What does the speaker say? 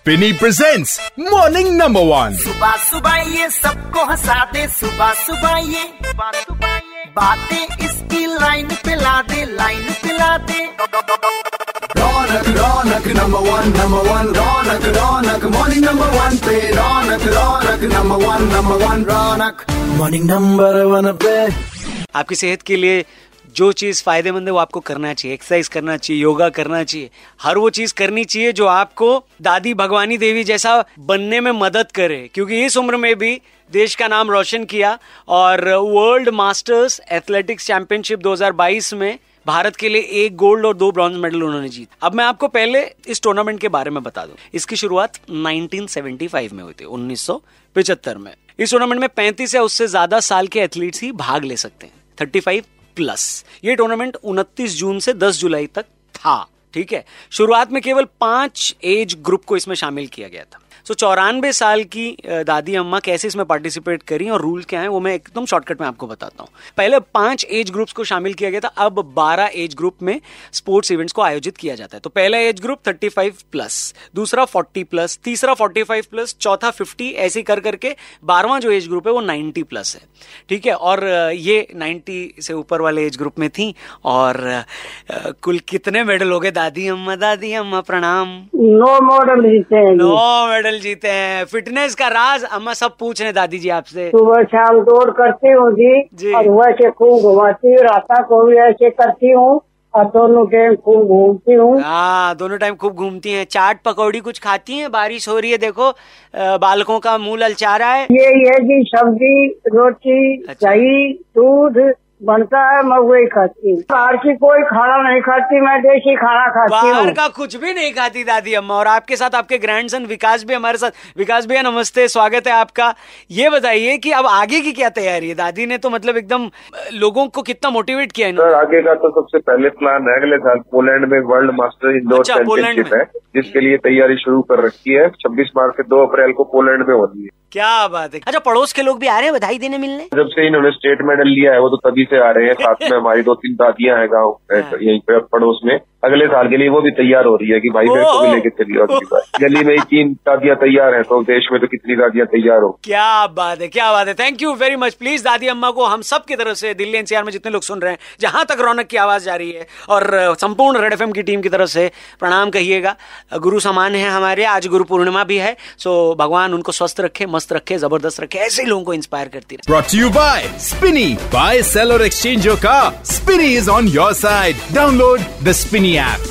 Spinny presents morning number one सुबह सुबह ये सबको हंसा दे सुबह सुबह ये। बातें इसकी लाइन पे ला दे लाइन पे ला दे। रौनक रौनक नंबर वन नंबर वन रौनक रौनक मॉर्निंग नंबर वन पे। रौनक रौनक नंबर वन नंबर वन रौनक। मॉर्निंग नंबर वन पे। आपकी सेहत के लिए जो चीज़ फ़ायदेमंद है वो आपको करना चाहिए एक्सरसाइज करना चाहिए योगा करना चाहिए। हर वो चीज़ करनी चाहिए जो आपको दादी भगवानी देवी जैसा बनने में मदद करे। क्योंकि इस उम्र में भी देश का नाम रोशन किया और वर्ल्ड मास्टर्स एथलेटिक्स चैंपियनशिप 2022 में भारत के लिए एक गोल्ड और दो ब्रॉन्ज मेडल उन्होंने जीत। अब मैं आपको पहले इस टूर्नामेंट के बारे में बता दूँ। इसकी शुरुआत 1975 में हुई थी 1975 में। इस टूर्नामेंट में 35 या उससे ज़्यादा साल के एथलीट्स ही भाग ले सकते हैं। 35 प्लस ये टूर्नामेंट 29 जून से 10 जुलाई तक था, ठीक है? शुरुआत में केवल पाँच एज ग्रुप को इसमें शामिल किया गया था। सो चौरानवे साल की दादी अम्मा कैसे इसमें पार्टिसिपेट करी और रूल क्या है वो मैं एकदम शॉर्टकट में आपको बताता हूँ। पहले पाँच एज ग्रुप्स को शामिल किया गया था अब बारह एज ग्रुप में स्पोर्ट्स इवेंट्स को आयोजित किया जाता है। तो पहला एज ग्रुप 35 प्लस दूसरा 40 प्लस तीसरा 45 प्लस चौथा 50 ऐसे कर करके बारहवां जो एज ग्रुप है वो 90 प्लस है। ठीक है? और ये 90 से ऊपर वाले एज ग्रुप में थी और कुल कितने मेडल हो गए? दादी अम्मा दादी अम्मा प्रणाम। नो मॉडल जीते हैं मेडल जीते हैं। फिटनेस का राज अम्मा सब पूछ रहे हैं दादी जी आपसे। सुबह शाम दौड़ करती हूँ जी, जी। और वैसे खूब घुमाती हूँ रास्ता को भी ऐसे करती हूँ और दोनों टाइम खूब घूमती हूँ। हाँ दोनों टाइम खूब घूमती हैं। चाट पकौड़ी कुछ खाती हैं? बारिश हो रही है देखो बालकों का मुँह ललचा रहा है। ये ये जी सब्ज़ी रोटी अच्छा। दही दूध बनता है मैं वही खाती हूँ। बाहर की कोई खाना नहीं खाती मैं देसी खाना खाती हूँ। बाहर का कुछ भी नहीं खाती दादी अम्मा और आपके साथ आपके ग्रैंडसन विकास भी हमारे साथ। विकास भैया नमस्ते स्वागत है आपका। ये बताइए कि अब आगे की क्या तैयारी है? दादी ने तो मतलब एकदम लोगों को कितना मोटिवेट किया इन्होंने सर आगे का तो सबसे पहले प्लान है अगले साल पोलैंड में world master indoor Poland championship में। है जिसके लिए तैयारी शुरू कर रखी है। 26 मार्च से दो अप्रैल को पोलैंड में होनी है। क्या बात है। अच्छा पड़ोस के लोग भी आ रहे हैं बधाई देने मिलने? जब से इन्होंने स्टेट मेडल लिया है वो तो तभी से आ रहे हैं साथ में हमारी दो तीन दादियाँ हैं गाँव हाँ। यहीं पे पड़ोस में अगले साल के लिए वो भी तैयार हो रही है कि भाई मेरे को भी लेके चलिए और गली में तीन दादियाँ तैयार हैं तो देश में तो कितनी दादियाँ तैयार हो क्या बात है क्या बात है। Thank you very much please दादी अम्मा को हम सब की तरफ़ से दिल्ली एनसीआर में जितने लोग सुन रहे हैं जहाँ तक रौनक की आवाज़ जा रही है और संपूर्ण रेड एफएम की टीम की तरफ़ से प्रणाम कहिएगा। गुरु समान है हमारे आज गुरु पूर्णिमा भी है सो भगवान उनको स्वस्थ रखे मस्त रखे ज़बरदस्त रखे ऐसे लोगों को इंस्पायर करती रहे। Brought to you by Spinny. Buy, sell or exchange your car. Spinny is on your side. Download the app.